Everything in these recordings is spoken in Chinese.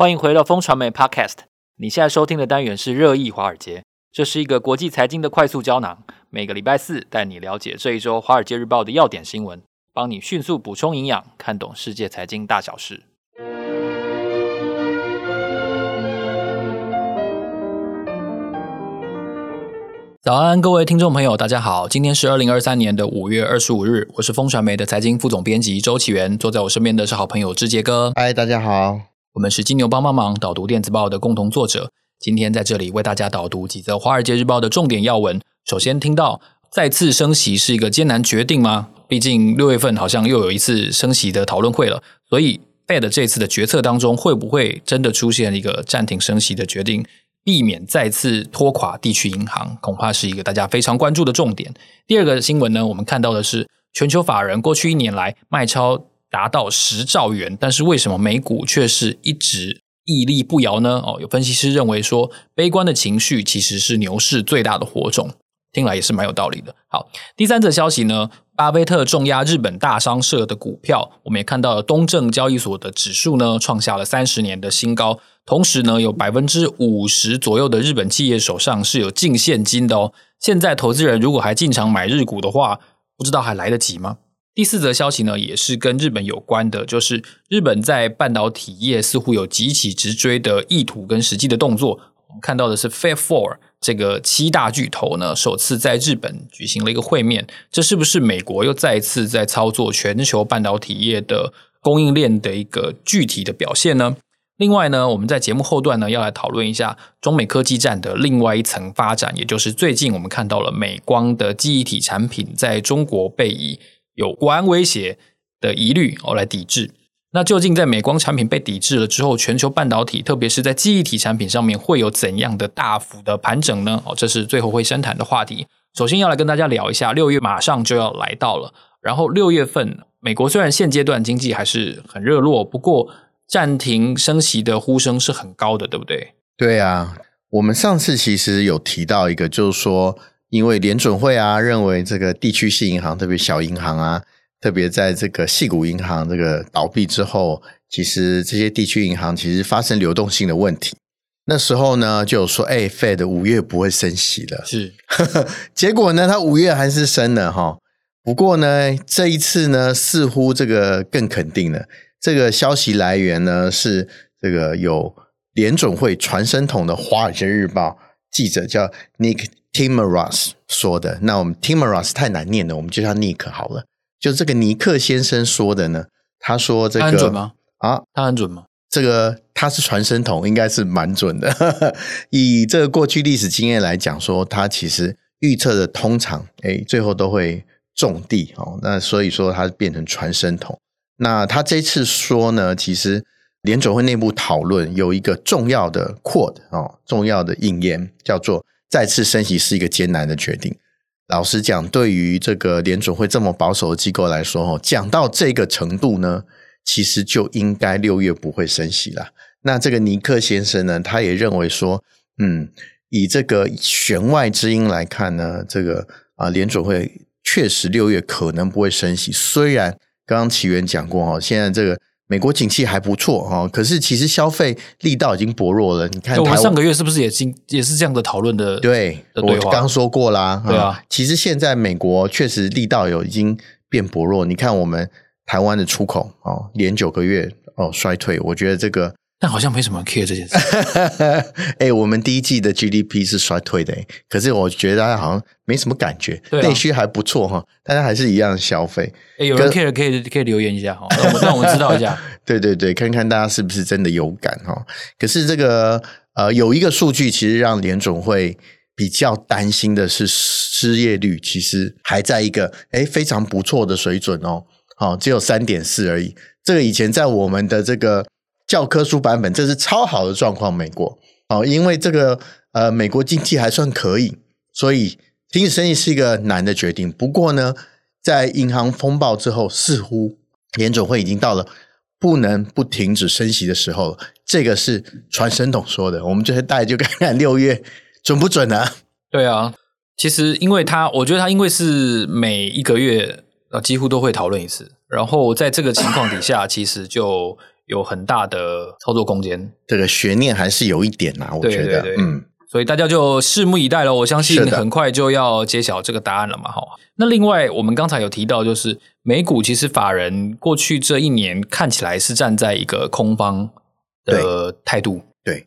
欢迎回到风传媒 Podcast。你现在收听的单元是热议华尔街，这是一个国际财经的快速胶囊。每个礼拜四带你了解这一周《华尔街日报》的要点新闻，帮你迅速补充营养，看懂世界财经大小事。早安，各位听众朋友，大家好。今天是二零二三年的五月二十五日，我是风传媒的财经副总编辑周岐原，坐在我身边的是好朋友志杰哥。嗨，大家好。我们是金牛帮帮忙导读电子报的共同作者，今天在这里为大家导读几则《华尔街日报》的重点要闻。首先听到再次升息是一个艰难决定吗？毕竟六月份好像又有一次升息的讨论会了，所以 Fed 这次的决策当中会不会真的出现一个暂停升息的决定，避免再次拖垮地区银行，恐怕是一个大家非常关注的重点。第二个新闻呢，我们看到的是全球法人过去一年来卖超。达到十兆元，但是为什么美股却是一直屹立不摇呢？哦，有分析师认为说，悲观的情绪其实是牛市最大的火种，听来也是蛮有道理的。好，第三则消息呢，巴菲特重压日本大商社的股票，我们也看到了东证交易所的指数呢创下了三十年的新高，同时呢，有百分之五十左右的日本企业手上是有净现金的哦。现在投资人如果还进场买日股的话，不知道还来得及吗？第四则消息呢，也是跟日本有关的，就是日本在半导体业似乎有急起直追的意图跟实际的动作。我们看到的是 Fab Four 这个七大巨头呢，首次在日本举行了一个会面，这是不是美国又再一次在操作全球半导体业的供应链的一个具体的表现呢？另外呢，我们在节目后段呢，要来讨论一下中美科技战的另外一层发展，也就是最近我们看到了美光的记忆体产品在中国被以有国安威胁的疑虑哦，来抵制。那究竟在美光产品被抵制了之后，全球半导体，特别是在记忆体产品上面，会有怎样的大幅的盘整呢？哦，这是最后会深谈的话题。首先要来跟大家聊一下，六月马上就要来到了。然后六月份，美国虽然现阶段经济还是很热络，不过暂停升息的呼声是很高的，对不对？对啊，我们上次其实有提到一个，就是说。因为联准会啊，认为这个地区性银行，特别小银行啊，特别在这个细谷银行这个倒闭之后，其实这些地区银行其实发生流动性的问题。那时候呢，就有说，哎，Fed 五月不会升息了。是，结果呢，它五月还是升了哈。不过呢，这一次呢，似乎这个更肯定了。这个消息来源呢，是这个有联准会传声筒的《华尔街日报》记者叫 Nick。Timiraos 说的，那我们 Timiraos 太难念了，我们就叫 Nick 好了。就这个尼克先生说的呢，他说这个准吗？啊，他很准吗？这个他是传声筒，应该是蛮准的。以这个过去历史经验来讲，说他其实预测的通常，哎，最后都会中地哦。那所以说他变成传声筒。那他这次说呢，其实联准会内部讨论有一个重要的 quote 哦，重要的引言叫做。再次升息是一个艰难的决定。老实讲，对于这个联准会这么保守的机构来说，哦，讲到这个程度呢，其实就应该六月不会升息了。那这个尼克先生呢，他也认为说，嗯，以这个弦外之音来看呢，这个啊联准会确实六月可能不会升息。虽然刚刚起源讲过，哦，现在这个。美国景气还不错哦，可是其实消费力道已经薄弱了。你看，我们上个月是不是也经也是这样的讨论的？对，我刚说过啦。对啊，其实现在美国确实力道有已经变薄弱。你看我们台湾的出口哦，连九个月哦衰退，我觉得这个。但好像没什么 care 这件事。哎、欸，我们第一季的 GDP 是衰退的，可是我觉得大家好像没什么感觉，内、啊、需还不错哈，大家还是一样消费。哎、欸，有人 care 可以可以留言一下哈，让我们 让我们知道一下。对对对，看看大家是不是真的有感哈。可是这个呃，有一个数据其实让联总会比较担心的是失业率，其实还在一个哎、欸、非常不错的水准哦，好，只有三点四而已。这个以前在我们的这个。教科书版本，这是超好的状况。美国哦，因为这个呃，美国经济还算可以，所以停止升息是一个难的决定。不过呢，在银行风暴之后，似乎联总会已经到了不能不停止升息的时候了。这个是传声筒说的，我们就是大家就看看 六月准不准呢、啊？对啊，其实因为他，我觉得他因为是每一个月呃几乎都会讨论一次，然后在这个情况底下，其实就。有很大的操作空间。这个悬念还是有一点呐，我觉得，对对对嗯，所以大家就拭目以待了。我相信很快就要揭晓这个答案了嘛。哈，那另外我们刚才有提到，就是美股其实法人过去这一年看起来是站在一个空方的态度。对，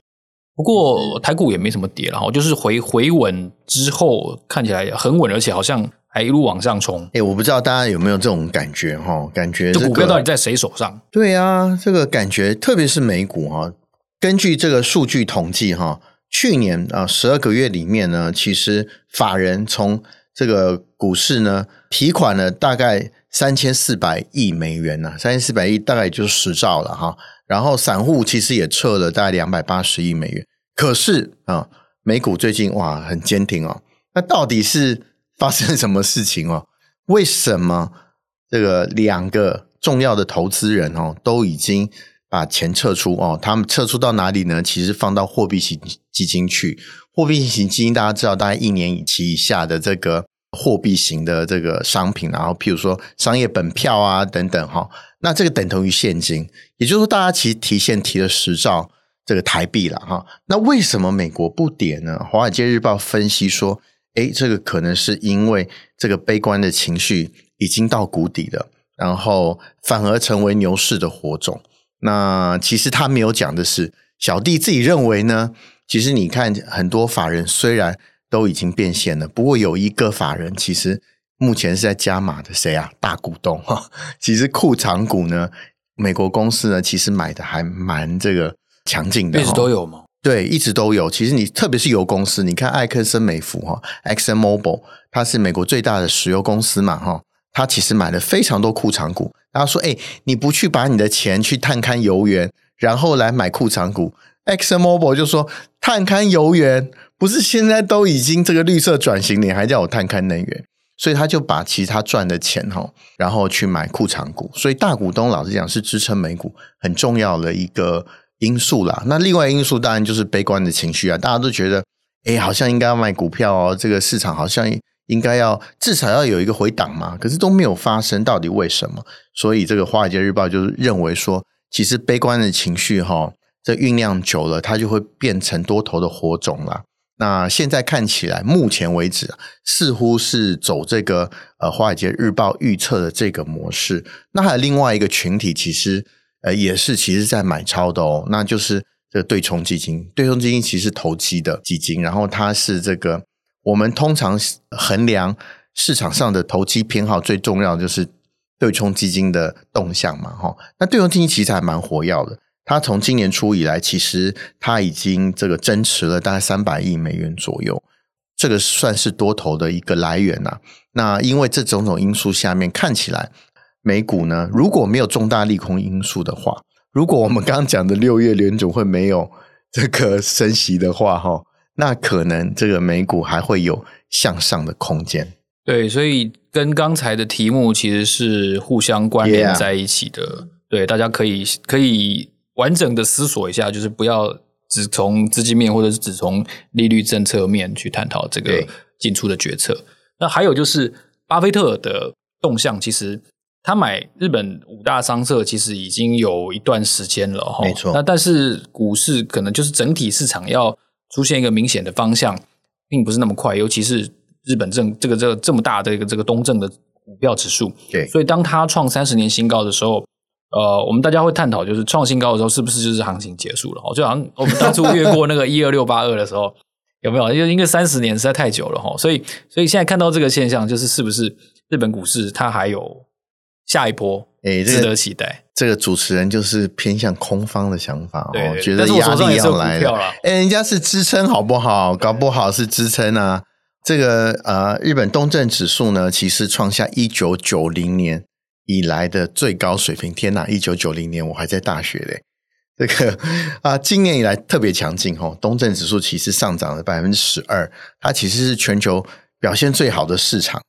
不过台股也没什么跌了哈，就是回回稳之后看起来很稳，而且好像。还一路往上冲，哎，我不知道大家有没有这种感觉哈？感觉这股票到底在谁手上？对啊，这个感觉，特别是美股哈。根据这个数据统计哈，去年啊十二个月里面呢，其实法人从这个股市呢提款了大概三千四百亿美元呐，三千四百亿大概也就是十兆了哈。然后散户其实也撤了大概两百八十亿美元。可是啊，美股最近哇很坚挺哦。那到底是？发生什么事情哦？为什么这个两个重要的投资人哦都已经把钱撤出哦？他们撤出到哪里呢？其实放到货币型基金去。货币型基金大家知道，大概一年以期以下的这个货币型的这个商品，然后譬如说商业本票啊等等哈，那这个等同于现金，也就是说大家其实提现提了十兆这个台币了哈。那为什么美国不跌呢？华尔街日报分析说。哎，这个可能是因为这个悲观的情绪已经到谷底了，然后反而成为牛市的火种。那其实他没有讲的是，小弟自己认为呢，其实你看很多法人虽然都已经变现了，不过有一个法人其实目前是在加码的，谁啊？大股东哈。其实库藏股呢，美国公司呢，其实买的还蛮这个强劲的，一直都有吗？对，一直都有。其实你特别是油公司，你看埃克森美孚哈，Exxon Mobil，它是美国最大的石油公司嘛哈，它其实买了非常多库藏股。然后说，哎，你不去把你的钱去探勘油源，然后来买库藏股，Exxon Mobil 就说探勘油源不是现在都已经这个绿色转型，你还叫我探勘能源？所以他就把其他赚的钱哈，然后去买库藏股。所以大股东老实讲是支撑美股很重要的一个。因素啦，那另外因素当然就是悲观的情绪啊，大家都觉得，哎，好像应该要卖股票哦，这个市场好像应该要至少要有一个回档嘛，可是都没有发生，到底为什么？所以这个《华尔街日报》就是认为说，其实悲观的情绪哈，这酝酿久了，它就会变成多头的火种啦。那现在看起来，目前为止似乎是走这个呃《华尔街日报》预测的这个模式。那还有另外一个群体，其实。呃，也是，其实在买超的哦，那就是这个对冲基金。对冲基金其实是投机的基金，然后它是这个我们通常衡量市场上的投机偏好最重要的就是对冲基金的动向嘛，哈。那对冲基金其实还蛮活跃的，它从今年初以来，其实它已经这个增持了大概三百亿美元左右，这个算是多头的一个来源呐。那因为这种种因素下面看起来。美股呢，如果没有重大利空因素的话，如果我们刚刚讲的六月联总会没有这个升息的话，哈，那可能这个美股还会有向上的空间。对，所以跟刚才的题目其实是互相关联在一起的。Yeah. 对，大家可以可以完整的思索一下，就是不要只从资金面或者是只从利率政策面去探讨这个进出的决策。那还有就是巴菲特的动向，其实。他买日本五大商社其实已经有一段时间了哈，没错。那但是股市可能就是整体市场要出现一个明显的方向，并不是那么快。尤其是日本证这个这个这么大的一个这个东证的股票指数，对。所以当它创三十年新高的时候，呃，我们大家会探讨，就是创新高的时候是不是就是行情结束了？就好像我们当初越过那个 一二六八二的时候，有没有？因为因为三十年实在太久了哈，所以所以现在看到这个现象，就是是不是日本股市它还有？下一波，哎，值得期待。这个主持人就是偏向空方的想法哦，觉得压力要来了。哎，人家是支撑好不好？搞不好是支撑啊。这个呃，日本东证指数呢，其实创下一九九零年以来的最高水平。天哪，一九九零年我还在大学嘞。这个啊、呃，今年以来特别强劲哦。东证指数其实上涨了百分之十二，它其实是全球表现最好的市场。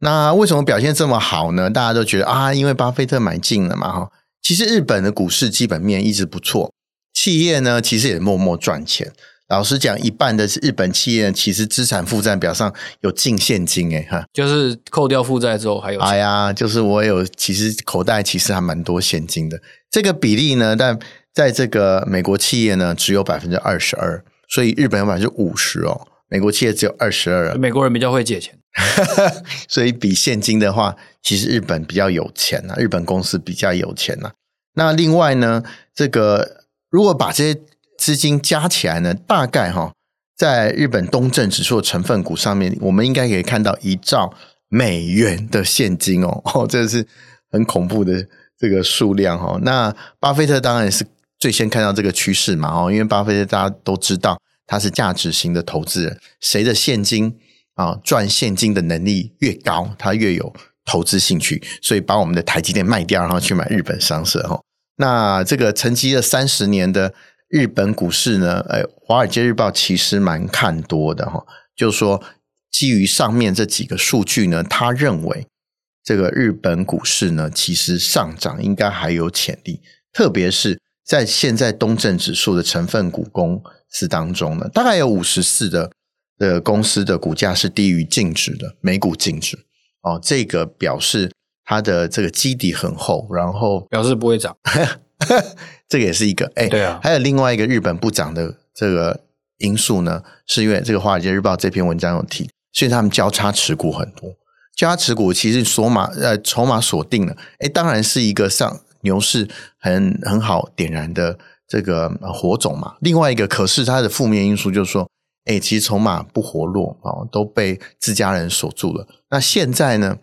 那为什么表现这么好呢？大家都觉得啊，因为巴菲特买进了嘛，哈。其实日本的股市基本面一直不错，企业呢其实也默默赚钱。老实讲，一半的日本企业其实资产负债表上有净现金诶哈，就是扣掉负债之后还有钱。哎呀，就是我有，其实口袋其实还蛮多现金的。这个比例呢，但在这个美国企业呢，只有百分之二十二，所以日本有百分之五十哦，美国企业只有二十二。美国人比较会借钱，所以比现金的话，其实日本比较有钱呐，日本公司比较有钱呐。那另外呢，这个如果把这些资金加起来呢，大概哈，在日本东证指数的成分股上面，我们应该可以看到一兆美元的现金哦，哦，这是很恐怖的这个数量哦。那巴菲特当然是最先看到这个趋势嘛，哦，因为巴菲特大家都知道他是价值型的投资人，谁的现金啊赚现金的能力越高，他越有投资兴趣，所以把我们的台积电卖掉，然后去买日本商社哈。那这个沉积了三十年的。日本股市呢？哎，《华尔街日报》其实蛮看多的哈，就是说基于上面这几个数据呢，他认为这个日本股市呢，其实上涨应该还有潜力，特别是在现在东证指数的成分股公司当中呢，大概有五十四的的公司的股价是低于净值的，每股净值哦，这个表示它的这个基底很厚，然后表示不会涨。这个也是一个哎，对啊，还有另外一个日本不涨的这个因素呢，是因为这个《华尔街日报》这篇文章有提，所以他们交叉持股很多，交叉持股其实锁码呃筹码锁定了，哎，当然是一个上牛市很很好点燃的这个火种嘛。另外一个，可是它的负面因素就是说，哎，其实筹码不活络啊，都被自家人锁住了。那现在呢，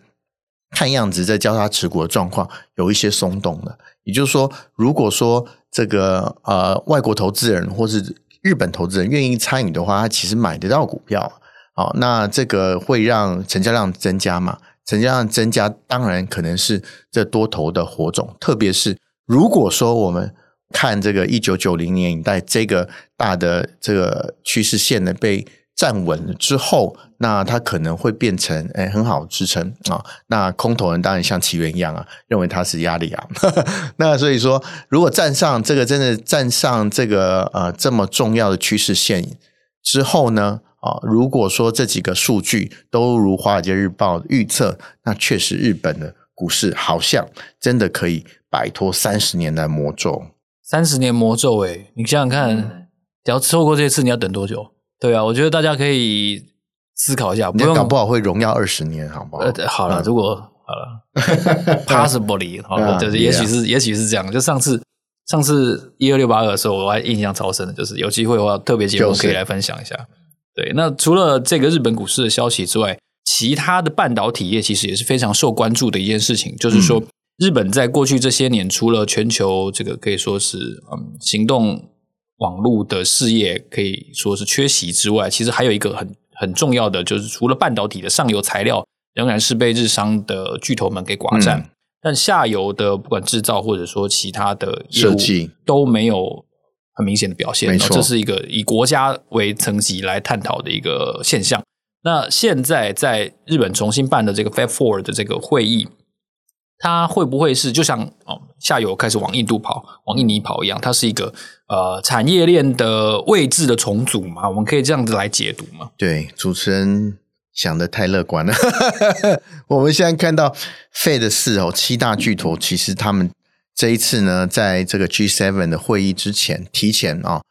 看样子在交叉持股的状况有一些松动了。也就是说，如果说这个呃外国投资人或是日本投资人愿意参与的话，他其实买得到股票，好，那这个会让成交量增加嘛？成交量增加，当然可能是这多头的火种。特别是如果说我们看这个一九九零年以来这个大的这个趋势线呢被。站稳之后，那它可能会变成诶很好支撑啊。那空头人当然像奇缘一样啊，认为它是压力啊。那所以说，如果站上这个真的站上这个呃这么重要的趋势线之后呢，啊，如果说这几个数据都如《华尔街日报》预测，那确实日本的股市好像真的可以摆脱三十年的魔咒。三十年魔咒，诶你想想看，只要错过这次，你要等多久？对啊，我觉得大家可以思考一下，不用搞不好会荣耀二十年，好不好？呃，好了，如果好了，possibly，好，就是也许是，也许是这样。就上次，上次一二六八二的时候，我还印象超深的，就是有机会的话，特别节目可以来分享一下。对，那除了这个日本股市的消息之外，其他的半导体业其实也是非常受关注的一件事情，就是说，日本在过去这些年，除了全球这个可以说是嗯行动。网络的事业可以说是缺席之外，其实还有一个很很重要的，就是除了半导体的上游材料仍然是被日商的巨头们给寡占，嗯、但下游的不管制造或者说其他的业务都没有很明显的表现。这是一个以国家为层级来探讨的一个现象。那现在在日本重新办的这个 Fab Four 的这个会议。它会不会是就像哦下游开始往印度跑、往印尼跑一样？它是一个呃产业链的位置的重组吗？我们可以这样子来解读吗？对，主持人想得太乐观了。我们现在看到 Fed 四哦七大巨头，其实他们这一次呢，在这个 G7 的会议之前，提前啊、哦、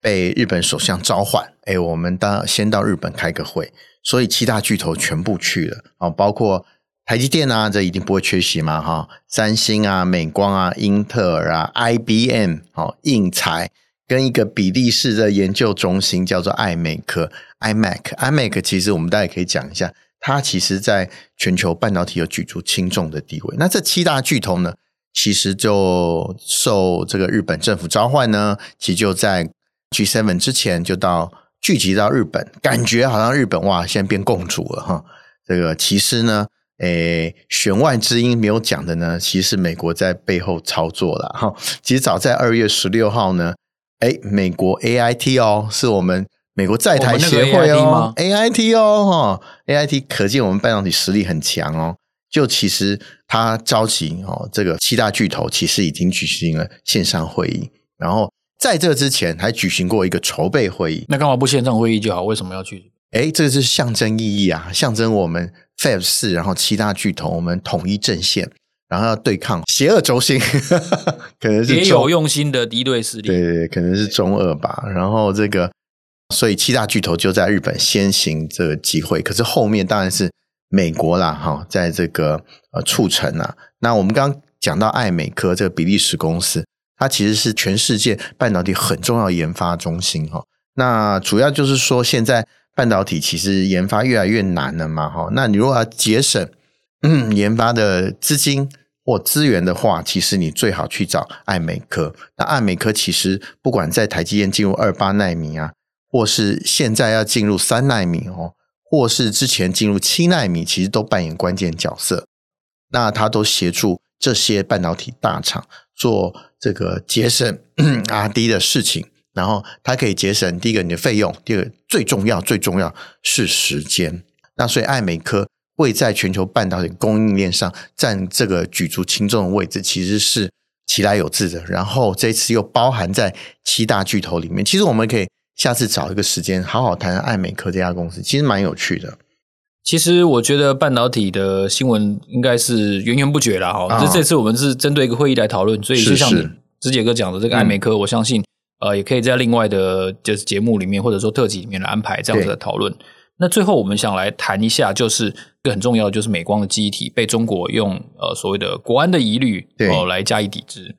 被日本首相召唤，哎，我们到先到日本开个会，所以七大巨头全部去了啊、哦，包括。台积电啊，这一定不会缺席嘛，哈！三星啊、美光啊、英特尔啊、IBM 好、应材跟一个比利时的研究中心叫做艾美克 （iMac），iMac 其实我们大家可以讲一下，它其实在全球半导体有举足轻重的地位。那这七大巨头呢，其实就受这个日本政府召唤呢，其实就在 G7 之前就到聚集到日本，感觉好像日本哇，现在变共主了哈。这个其实呢。诶，弦外之音没有讲的呢，其实是美国在背后操作了哈。其实早在二月十六号呢，诶，美国 AIT 哦，是我们美国在台协会哦，AIT 哦哈，AIT 可见我们半导体实力很强哦。就其实他召集哦，这个七大巨头其实已经举行了线上会议，然后在这之前还举行过一个筹备会议。那干嘛不线上会议就好？为什么要去？哎，这个是象征意义啊，象征我们 FAB 四，然后七大巨头，我们统一阵线，然后要对抗邪恶轴心，可能是别有用心的敌对势力。对对，可能是中二吧。然后这个，所以七大巨头就在日本先行这个机会，可是后面当然是美国啦，哈，在这个呃促成啊。那我们刚刚讲到爱美科这个比利时公司。它其实是全世界半导体很重要研发中心哈。那主要就是说，现在半导体其实研发越来越难了嘛哈。那你如果要节省研发的资金或资源的话，其实你最好去找艾美科。那艾美科其实不管在台积电进入二八奈米啊，或是现在要进入三奈米哦，或是之前进入七奈米，其实都扮演关键角色。那它都协助这些半导体大厂做。这个节省 R&D 的事情，然后它可以节省第一个你的费用，第二个最重要最重要是时间。那所以艾美科会在全球半导体供应链上占这个举足轻重的位置，其实是其来有自的。然后这次又包含在七大巨头里面。其实我们可以下次找一个时间好好谈谈艾美科这家公司，其实蛮有趣的。其实我觉得半导体的新闻应该是源源不绝啦。哈。这这次我们是针对一个会议来讨论，所以就像子杰哥讲的这个艾美科，我相信呃也可以在另外的就是节目里面或者说特辑里面来安排这样子的讨论。那最后我们想来谈一下，就是一个很重要的，就是美光的记忆体被中国用呃所谓的国安的疑虑哦来加以抵制。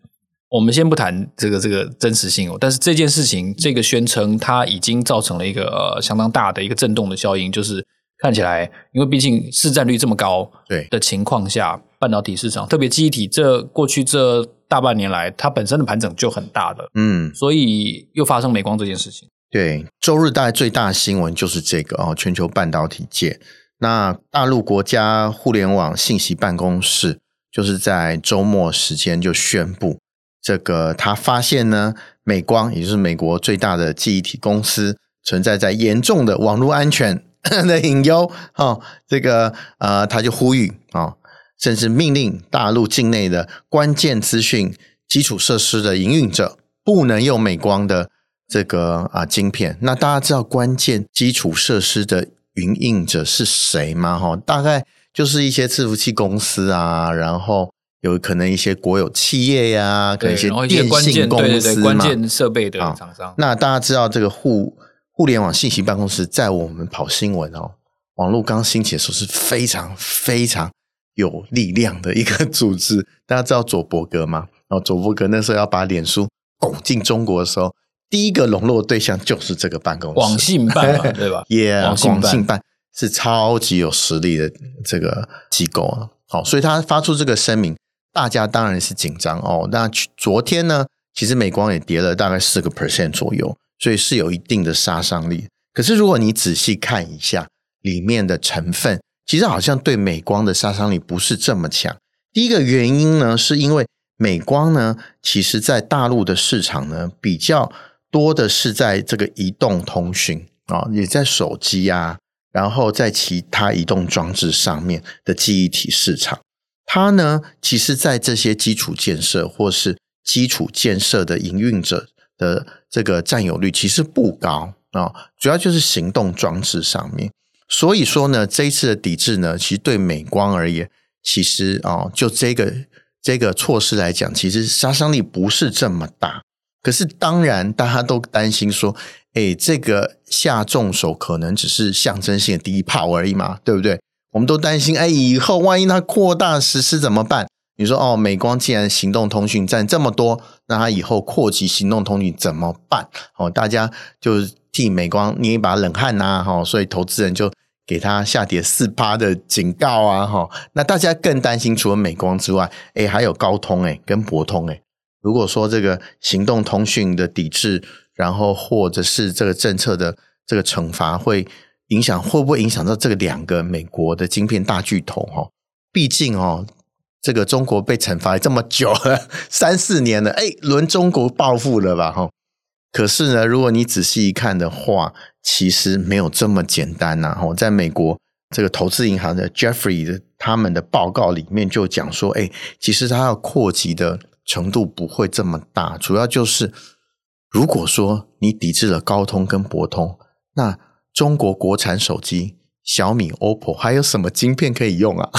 我们先不谈这个这个真实性哦，但是这件事情这个宣称它已经造成了一个呃相当大的一个震动的效应，就是。看起来，因为毕竟市占率这么高，对的情况下，半导体市场，特别记忆体，这过去这大半年来，它本身的盘整就很大的，嗯，所以又发生美光这件事情。对，周日大概最大的新闻就是这个哦，全球半导体界，那大陆国家互联网信息办公室就是在周末时间就宣布，这个他发现呢，美光也就是美国最大的记忆体公司，存在在严重的网络安全。的隐忧，哦，这个呃，他就呼吁啊、哦，甚至命令大陆境内的关键资讯基础设施的营运者不能用美光的这个啊晶片。那大家知道关键基础设施的营运者是谁吗？哈、哦，大概就是一些伺服器公司啊，然后有可能一些国有企业呀、啊，可能一些电信公司嘛，关键设备的厂商、哦。那大家知道这个互。互联网信息办公室在我们跑新闻哦，网络刚兴起的时候是非常非常有力量的一个组织。大家知道佐伯格吗？然后佐伯格那时候要把脸书拱进中国的时候，第一个笼络对象就是这个办公室，广信办嘛，对吧？耶，广信办是超级有实力的这个机构啊。好，所以他发出这个声明，大家当然是紧张哦。那昨天呢，其实美光也跌了大概四个 percent 左右。所以是有一定的杀伤力，可是如果你仔细看一下里面的成分，其实好像对美光的杀伤力不是这么强。第一个原因呢，是因为美光呢，其实在大陆的市场呢，比较多的是在这个移动通讯啊，也在手机啊，然后在其他移动装置上面的记忆体市场。它呢，其实在这些基础建设或是基础建设的营运者的这个占有率其实不高啊，主要就是行动装置上面。所以说呢，这一次的抵制呢，其实对美光而言，其实啊，就这个这个措施来讲，其实杀伤力不是这么大。可是当然，大家都担心说，哎，这个下重手可能只是象征性的第一炮而已嘛，对不对？我们都担心，哎，以后万一它扩大实施怎么办？你说哦，美光既然行动通讯占这么多，那它以后扩及行动通讯怎么办？哦，大家就替美光捏一把冷汗呐，哈，所以投资人就给他下跌四趴的警告啊，哈。那大家更担心，除了美光之外，哎，还有高通哎，跟博通哎。如果说这个行动通讯的抵制，然后或者是这个政策的这个惩罚，会影响会不会影响到这个两个美国的晶片大巨头？哈，毕竟哦。这个中国被惩罚这么久了，三四年了，哎，轮中国报复了吧？哈，可是呢，如果你仔细一看的话，其实没有这么简单呐。我，在美国这个投资银行的 Jeffrey 的他们的报告里面就讲说，哎，其实它要扩及的程度不会这么大，主要就是如果说你抵制了高通跟博通，那中国国产手机小米、OPPO 还有什么晶片可以用啊？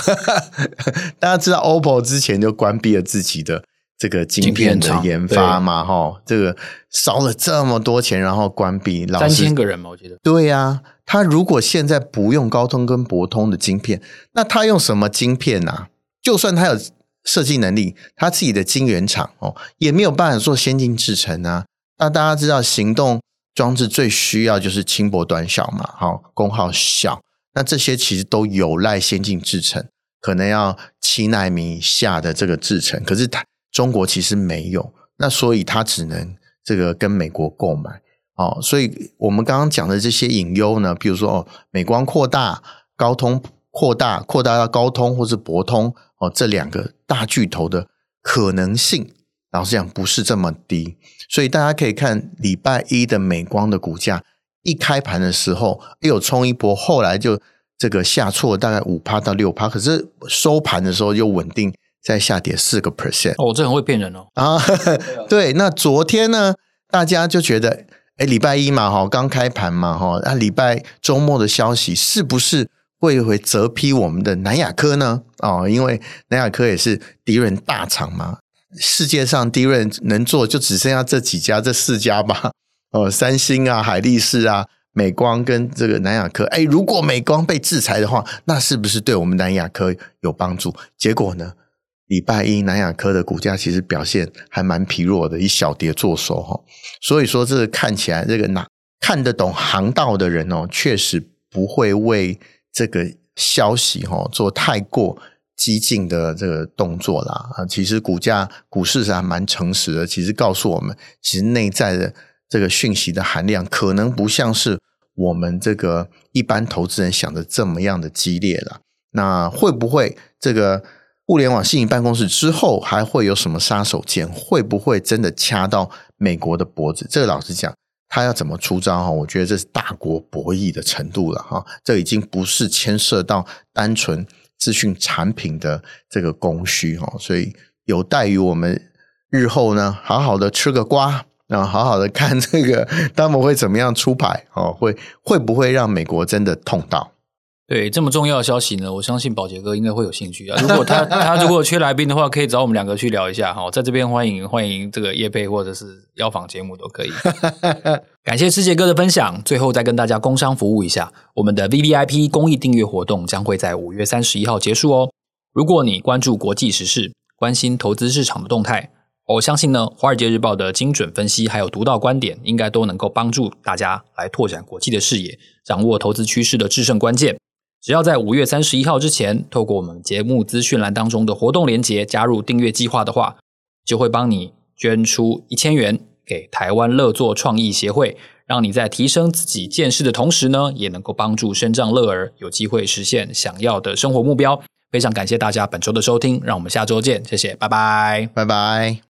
大家知道 OPPO 之前就关闭了自己的这个晶片的研发嘛？哈，这个烧了这么多钱，然后关闭，三千个人嘛，我记得。对呀、啊，他如果现在不用高通跟博通的晶片，那他用什么晶片啊？就算他有设计能力，他自己的晶圆厂哦，也没有办法做先进制程啊。那大家知道，行动装置最需要就是轻薄短小嘛，好，功耗小。那这些其实都有赖先进制程，可能要七纳米以下的这个制程，可是它中国其实没有，那所以它只能这个跟美国购买。哦，所以我们刚刚讲的这些隐忧呢，比如说哦，美光扩大，高通扩大，扩大到高通或是博通哦，这两个大巨头的可能性，老实讲不是这么低。所以大家可以看礼拜一的美光的股价。一开盘的时候又冲一波，后来就这个下挫大概五趴到六趴，可是收盘的时候又稳定在下跌四个 percent。哦，这很会骗人哦。啊，对，那昨天呢，大家就觉得，哎，礼拜一嘛，哈，刚开盘嘛，哈，那礼拜周末的消息是不是会会责批我们的南亚科呢？哦，因为南亚科也是 DRAM 大厂嘛，世界上 DRAM 能做就只剩下这几家，这四家吧。哦，三星啊，海力士啊，美光跟这个南亚科，哎，如果美光被制裁的话，那是不是对我们南亚科有帮助？结果呢，礼拜一南亚科的股价其实表现还蛮疲弱的，一小跌做收哈。所以说，这个看起来这个哪看得懂航道的人哦，确实不会为这个消息哈做太过激进的这个动作啦。啊，其实股价股市是还蛮诚实的，其实告诉我们，其实内在的。这个讯息的含量可能不像是我们这个一般投资人想的这么样的激烈了。那会不会这个物联网信息办公室之后还会有什么杀手锏？会不会真的掐到美国的脖子？这个老实讲，他要怎么出招哈？我觉得这是大国博弈的程度了哈。这已经不是牵涉到单纯资讯产品的这个供需哈，所以有待于我们日后呢，好好的吃个瓜。然后好好的看这个，他们会怎么样出牌？哦，会会不会让美国真的痛到？对，这么重要的消息呢，我相信宝杰哥应该会有兴趣啊。如果他他如果缺来宾的话，可以找我们两个去聊一下。哈，在这边欢迎欢迎这个业配或者是邀访节目都可以。感谢世杰哥的分享。最后再跟大家工商服务一下，我们的 VVIP 公益订阅活动将会在五月三十一号结束哦。如果你关注国际时事，关心投资市场的动态。我相信呢，《华尔街日报》的精准分析还有独到观点，应该都能够帮助大家来拓展国际的视野，掌握投资趋势的制胜关键。只要在五月三十一号之前，透过我们节目资讯栏当中的活动连结加入订阅计划的话，就会帮你捐出一千元给台湾乐作创意协会，让你在提升自己见识的同时呢，也能够帮助身障乐儿有机会实现想要的生活目标。非常感谢大家本周的收听，让我们下周见，谢谢，拜拜，拜拜。